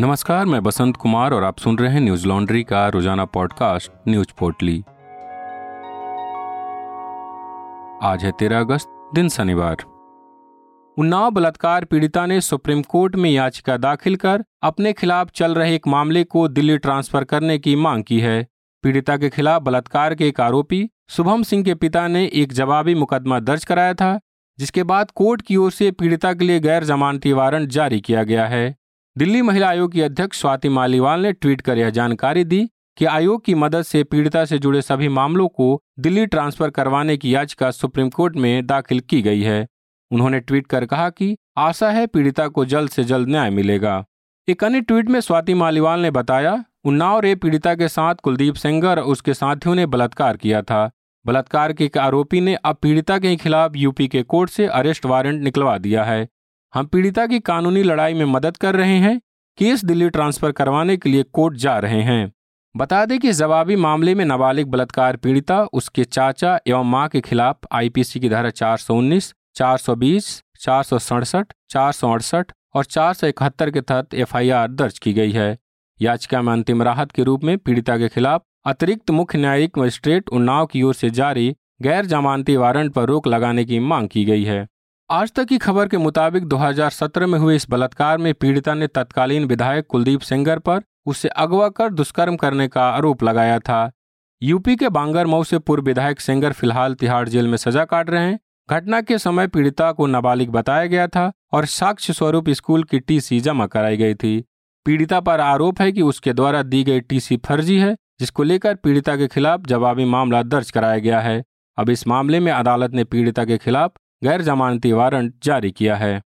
नमस्कार, मैं बसंत कुमार और आप सुन रहे हैं न्यूज़ लॉन्ड्री का रोज़ाना पॉडकास्ट, न्यूज़ पोर्टली। आज है तेरह अगस्त, दिन शनिवार। उन्नाव बलात्कार पीड़िता ने सुप्रीम कोर्ट में याचिका दाखिल कर अपने खिलाफ चल रहे एक मामले को दिल्ली ट्रांसफ़र करने की मांग की है। पीड़िता के खिलाफ बलात्कार के एक आरोपी, शुभम सिंह के पिता ने एक जवाबी मुकदमा दर्ज कराया था, जिसके बाद कोर्ट की ओर से पीड़िता के लिए गैर जमानती वारंट जारी किया गया है। दिल्ली महिला आयोग की अध्यक्ष स्वाति मालीवाल ने ट्वीट कर यह जानकारी दी कि आयोग की मदद से पीड़िता से जुड़े सभी मामलों को दिल्ली ट्रांसफ़र करवाने की याचिका सुप्रीम कोर्ट में दाखिल की गई है। उन्होंने ट्वीट कर कहा कि आशा है पीड़िता को जल्द से जल्द न्याय मिलेगा। एक अन्य ट्वीट में स्वाति मालीवाल ने बताया, उन्नाव रेप पीड़िता के साथ कुलदीप सेंगर और उसके साथियों ने बलात्कार किया था। बलात्कार के एक आरोपी ने अब पीड़िता के खिलाफ यूपी के कोर्ट से अरेस्ट वारंट निकलवा दिया है। हम पीड़िता की कानूनी लड़ाई में मदद कर रहे हैं केस दिल्ली ट्रांसफ़र करवाने के लिए कोर्ट जा रहे हैं। बता दें कि जवाबी मामले में नाबालिग बलात्कार पीड़िता उसके चाचा एवं माँ के खिलाफ आईपीसी की धारा 419, 420, चार सौ सड़सठ चार सौ अड़सठ और चार सौ इकहत्तर के तहत एफआईआर दर्ज की गई है। याचिका में अंतिम राहत के रूप में पीड़िता के खिलाफ अतिरिक्त मुख्य न्यायिक मजिस्ट्रेट उन्नाव की ओर से जारी गैर जमानती वारंट पर रोक लगाने की मांग की गई है। आज तक की खबर के मुताबिक 2017 में हुए इस बलात्कार में पीड़िता ने तत्कालीन विधायक कुलदीप सेंगर पर उसे अगवा कर दुष्कर्म करने का आरोप लगाया था। यूपी के बांगर मऊ से पूर्व विधायक सेंगर फ़िलहाल तिहाड़ जेल में सजा काट रहे हैं। घटना के समय पीड़िता को नाबालिग बताया गया था और साक्ष्य स्वरूप स्कूल की टीसी जमा कराई गई थी। पीड़िता पर आरोप है कि उसके द्वारा दी गई टीसी फर्जी है, जिसको लेकर पीड़िता के खिलाफ जवाबी मामला दर्ज कराया गया है। अब इस मामले में अदालत ने पीड़िता के खिलाफ गैर जमानती वारंट जारी किया है।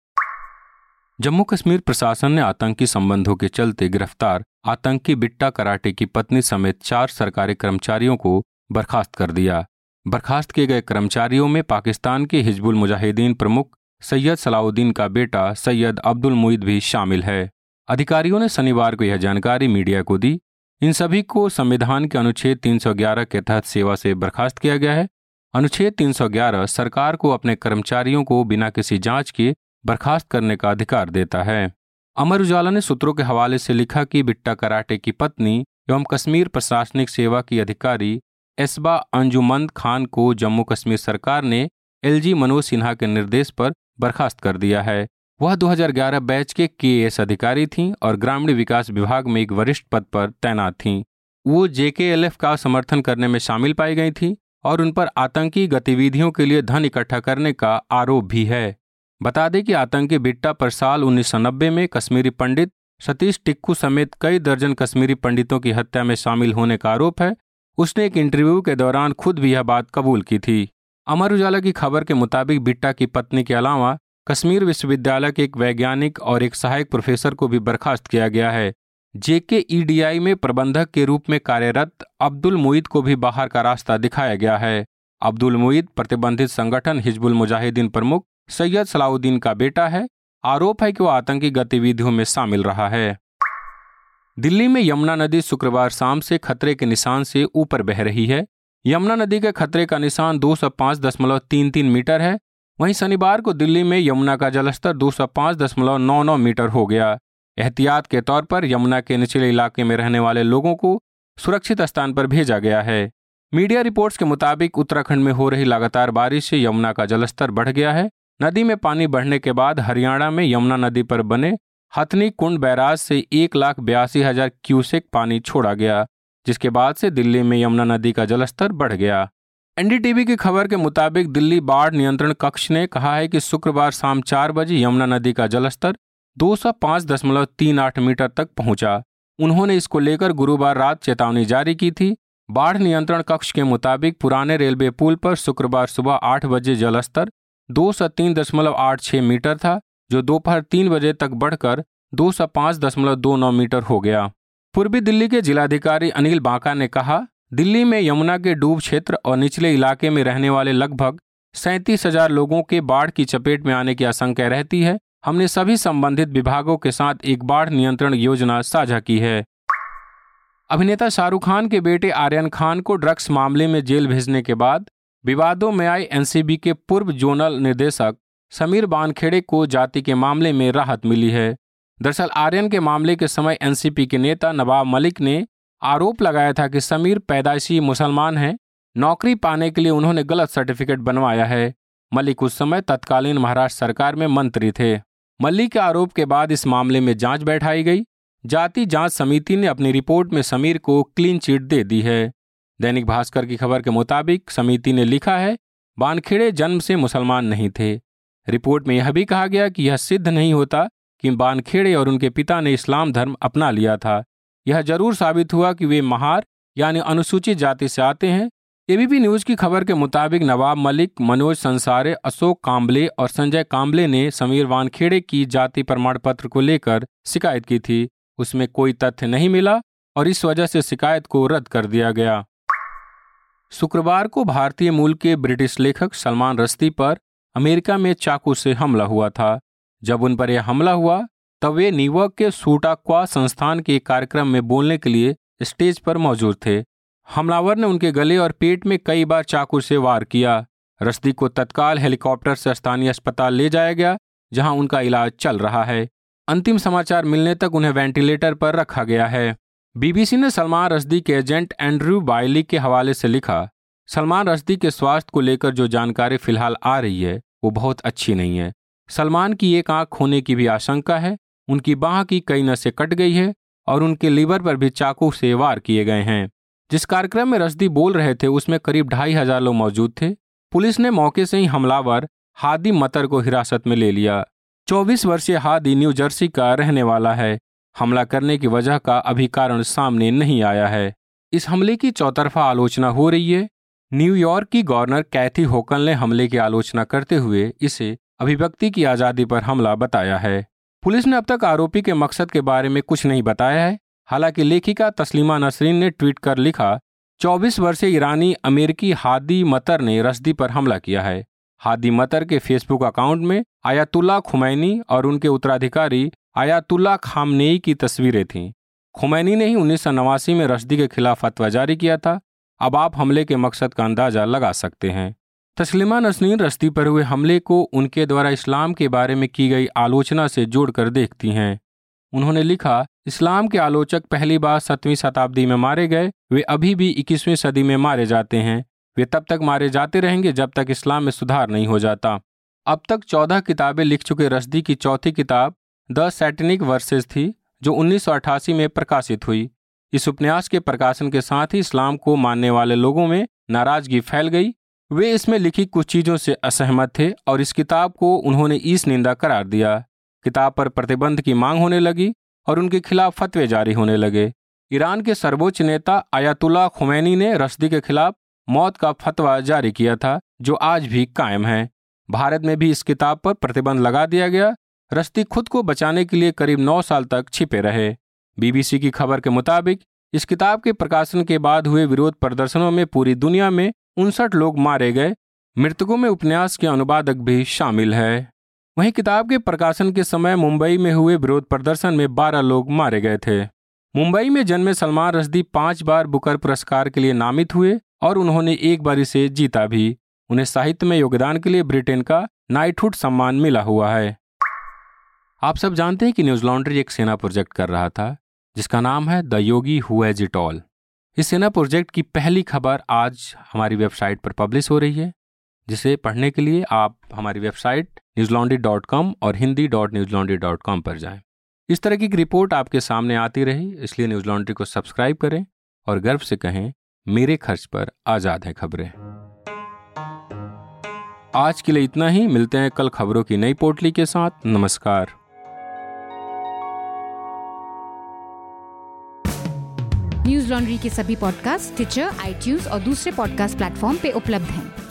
जम्मू कश्मीर प्रशासन ने आतंकी संबंधों के चलते गिरफ़्तार आतंकी बिट्टा कराटे की पत्नी समेत चार सरकारी कर्मचारियों को बर्खास्त कर दिया। बर्खास्त किए गए कर्मचारियों में पाकिस्तान के हिजबुल मुजाहिदीन प्रमुख सैयद सलाउद्दीन का बेटा सैयद अब्दुल मुईद भी शामिल है। अधिकारियों ने शनिवार को यह जानकारी मीडिया को दी। इन सभी को संविधान के अनुच्छेद 311 के तहत सेवा से बर्खास्त किया गया है। अनुच्छेद 311 सरकार को अपने कर्मचारियों को बिना किसी जाँच के बर्खास्त करने का अधिकार देता है। अमर उजाला ने सूत्रों के हवाले से लिखा कि बिट्टा कराटे की पत्नी एवं कश्मीर प्रशासनिक सेवा की अधिकारी एसबा अंजुमंद खान को जम्मू कश्मीर सरकार ने एलजी मनोज सिन्हा के निर्देश पर बर्खास्त कर दिया है। वह 2011 बैच के केएस अधिकारी थीं और ग्रामीण विकास विभाग में एक वरिष्ठ पद पर तैनात थीं। वो जेकेएलएफ का समर्थन करने में शामिल पाई गई थी। और उन पर आतंकी गतिविधियों के लिए धन इकट्ठा करने का आरोप भी है। बता दें कि आतंकी बिट्टा पर साल 1990 में कश्मीरी पंडित सतीश टिक्कू समेत कई दर्जन कश्मीरी पंडितों की हत्या में शामिल होने का आरोप है। उसने एक इंटरव्यू के दौरान खुद भी यह बात कबूल की थी। अमर उजाला की खबर के मुताबिक बिट्टा की पत्नी के अलावा कश्मीर विश्वविद्यालय के एक वैज्ञानिक और एक सहायक प्रोफेसर को भी बर्खास्त किया गया है। जेकेईडीआई में प्रबंधक के रूप में कार्यरत अब्दुल मुईद को भी बाहर का रास्ता दिखाया गया है। अब्दुल मुईद प्रतिबंधित संगठन हिजबुल मुजाहिदीन प्रमुख सैयद सलाउद्दीन का बेटा है। आरोप है कि वह आतंकी गतिविधियों में शामिल रहा है। दिल्ली में यमुना नदी शुक्रवार शाम से खतरे के निशान से ऊपर बह रही है। यमुना नदी के खतरे का निशान दो सौ पाँच दशमलव तीन तीन मीटर है। वहीं शनिवार को दिल्ली में यमुना का जलस्तर दो सौ पाँच दशमलव नौ नौ मीटर हो गया। एहतियात के तौर पर यमुना के निचले इलाके में रहने वाले लोगों को सुरक्षित स्थान पर भेजा गया है। मीडिया रिपोर्ट्स के मुताबिक उत्तराखंड में हो रही लगातार बारिश से यमुना का जलस्तर बढ़ गया है। नदी में पानी बढ़ने के बाद हरियाणा में यमुना नदी पर बने हथनी कुंड बैराज से एक लाख बयासी हज़ार क्यूसेक पानी छोड़ा गया, जिसके बाद से दिल्ली में यमुना नदी का जलस्तर बढ़ गया। एनडीटीवी की खबर के मुताबिक दिल्ली बाढ़ नियंत्रण कक्ष ने कहा है कि शुक्रवार शाम चार बजे यमुना नदी का जलस्तर दो मीटर तक पहुँचा। उन्होंने इसको लेकर गुरुवार रात चेतावनी जारी की थी। बाढ़ नियंत्रण कक्ष के मुताबिक पुराने रेलवे पुल पर शुक्रवार सुबह आठ बजे जलस्तर दो सौ तीन दशमलव आठ छह मीटर था, जो दोपहर तीन बजे तक बढ़कर दो सौ पाँच दशमलव दो नौ मीटर हो गया। पूर्वी दिल्ली के जिलाधिकारी अनिल बांका ने कहा, दिल्ली में यमुना के डूब क्षेत्र और निचले इलाके में रहने वाले लगभग सैंतीस हज़ार लोगों के बाढ़ की चपेट में आने की आशंका रहती है। हमने सभी संबंधित विभागों के साथ एक बाढ़ नियंत्रण योजना साझा की है। अभिनेता शाहरुख खान के बेटे आर्यन खान को ड्रग्स मामले में जेल भेजने के बाद विवादों में आई एनसीबी के पूर्व जोनल निदेशक समीर बानखेड़े को जाति के मामले में राहत मिली है। दरअसल आर्यन के मामले के समय एनसीपी के नेता नवाब मलिक ने आरोप लगाया था कि समीर पैदाइशी मुसलमान हैं, नौकरी पाने के लिए उन्होंने गलत सर्टिफिकेट बनवाया है। मलिक उस समय तत्कालीन महाराष्ट्र सरकार में मंत्री थे। मलिक के आरोप के बाद इस मामले में जाँच बैठाई गई। जाति जाँच समिति ने अपनी रिपोर्ट में समीर को क्लीन चिट दे दी है। दैनिक भास्कर की खबर के मुताबिक समिति ने लिखा है, बानखेड़े जन्म से मुसलमान नहीं थे। रिपोर्ट में यह भी कहा गया कि यह सिद्ध नहीं होता कि बानखेड़े और उनके पिता ने इस्लाम धर्म अपना लिया था। यह ज़रूर साबित हुआ कि वे महार, यानी अनुसूचित जाति से आते हैं एबीपी न्यूज़ की खबर के मुताबिक नवाब मलिक, मनोज संसारे, अशोक कांबले और संजय कांबले ने समीर वानखेड़े की जाति प्रमाण पत्र को लेकर शिकायत की थी। उसमें कोई तथ्य नहीं मिला और इस वजह से शिकायत को रद्द कर दिया गया। शुक्रवार को भारतीय मूल के ब्रिटिश लेखक सलमान रस्ती पर अमेरिका में चाकू से हमला हुआ था। जब उन पर यह हमला हुआ, तब वे न्यूयॉर्क के सूटाक्वा संस्थान के कार्यक्रम में बोलने के लिए स्टेज पर मौजूद थे। हमलावर ने उनके गले और पेट में कई बार चाकू से वार किया। रश्दी को तत्काल हेलीकॉप्टर से स्थानीय अस्पताल ले जाया गया, जहाँ उनका इलाज चल रहा है। अंतिम समाचार मिलने तक उन्हें वेंटिलेटर पर रखा गया है। बीबीसी ने सलमान रश्दी के एजेंट एंड्रयू बाइली के हवाले से लिखा, सलमान रश्दी के स्वास्थ्य को लेकर जो जानकारी फ़िलहाल आ रही है, वो बहुत अच्छी नहीं है। सलमान की एक आँख खोने की भी आशंका है, उनकी बाह की कई नसें कट गई है और उनके लीवर पर भी चाकू से वार किए गए हैं। जिस कार्यक्रम में रश्दी बोल रहे थे, उसमें करीब ढाई हज़ार लोग मौजूद थे। पुलिस ने मौके से ही हमलावर हादी मतर को हिरासत में ले लिया। 24 वर्षीय हादी न्यू जर्सी का रहने वाला है। हमला करने की वजह का अभी कारण सामने नहीं आया है। इस हमले की चौतरफा आलोचना हो रही है। न्यूयॉर्क की गवर्नर कैथी होकल ने हमले की आलोचना करते हुए इसे अभिव्यक्ति की आज़ादी पर हमला बताया है। पुलिस ने अब तक आरोपी के मकसद के बारे में कुछ नहीं बताया है। हालाँकि लेखिका तस्लीमा नसरीन ने ट्वीट कर लिखा 24 वर्षीय ईरानी अमेरिकी हादी मतर ने रसदी पर हमला किया है। हादी मतर के फेसबुक अकाउंट में आयातुल्ला खुमैनी और उनके उत्तराधिकारी आयातुल्ला खामनेई की तस्वीरें थीं। खुमैनी ने ही उन्नीस सौ नवासी में रश्दी के खिलाफ फतवा जारी किया था। अब आप हमले के मकसद का अंदाज़ा लगा सकते हैं। तस्लिमा नसनीन रश्दी पर हुए हमले को उनके द्वारा इस्लाम के बारे में की गई आलोचना से जोड़कर देखती हैं। उन्होंने लिखा इस्लाम के आलोचक पहली बार सतवीं शताब्दी में मारे गए, वे अभी भी इक्कीसवीं सदी में मारे जाते हैं। वे तब तक मारे जाते रहेंगे जब तक इस्लाम में सुधार नहीं हो जाता। अब तक चौदह किताबें लिख चुके रश्दी की चौथी किताब, द सैटनिक वर्सेस थी, जो उन्नीस सौ अट्ठासी में प्रकाशित हुई। इस उपन्यास के प्रकाशन के साथ ही इस्लाम को मानने वाले लोगों में नाराज़गी फैल गई। वे इसमें लिखी कुछ चीज़ों से असहमत थे और इस किताब को उन्होंने ईस निंदा करार दिया। किताब पर प्रतिबंध की मांग होने लगी। और उनके खिलाफ फतवे जारी होने लगे। ईरान के सर्वोच्च नेता आयातुल्ला खुमैनी ने रश्दी के खिलाफ मौत का फतवा जारी किया था, जो आज भी कायम है। भारत में भी इस किताब पर प्रतिबंध लगा दिया गया। रश्दी खुद को बचाने के लिए करीब नौ साल तक छिपे रहे। बीबीसी की खबर के मुताबिक, इस किताब के प्रकाशन के बाद हुए विरोध प्रदर्शनों में पूरी दुनिया में उनसठ लोग मारे गए। मृतकों में उपन्यास के अनुवादक भी शामिल है। वहीं किताब के प्रकाशन के समय मुंबई में हुए विरोध प्रदर्शन में बारह लोग मारे गए थे। मुंबई में जन्मे सलमान रश्दी पाँच बार बुकर पुरस्कार के लिए नामित हुए और उन्होंने एक बार इसे जीता भी। उन्हें साहित्य में योगदान के लिए ब्रिटेन का नाइटहुड सम्मान मिला हुआ है। आप सब जानते हैं कि न्यूज़ लॉन्ड्री एक सेना प्रोजेक्ट कर रहा था, जिसका नाम है the Yogi who it all. इस सेना प्रोजेक्ट की पहली खबर आज हमारी वेबसाइट पर पब्लिश हो रही है। जिसे पढ़ने के लिए आप हमारी website Newslaundry dot com और Hindi dot Newslaundry dot com पर जाएँ। इस तरह की रिपोर्ट आपके सामने आती रही, इसलिए न्यूज़ लॉन्ड्री को सब्सक्राइब करें और गर्व से कहें, मेरे खर्च पर आज़ाद है खबरें। आज के लिए इतना ही, मिलते हैं कल खबरों की नई पोटली के साथ। नमस्कार। न्यूज़ लॉन्ड्री के सभी पॉडकास्ट ट्विटर आई और दूसरे पॉडकास्ट प्लेटफॉर्म पे उपलब्ध हैं।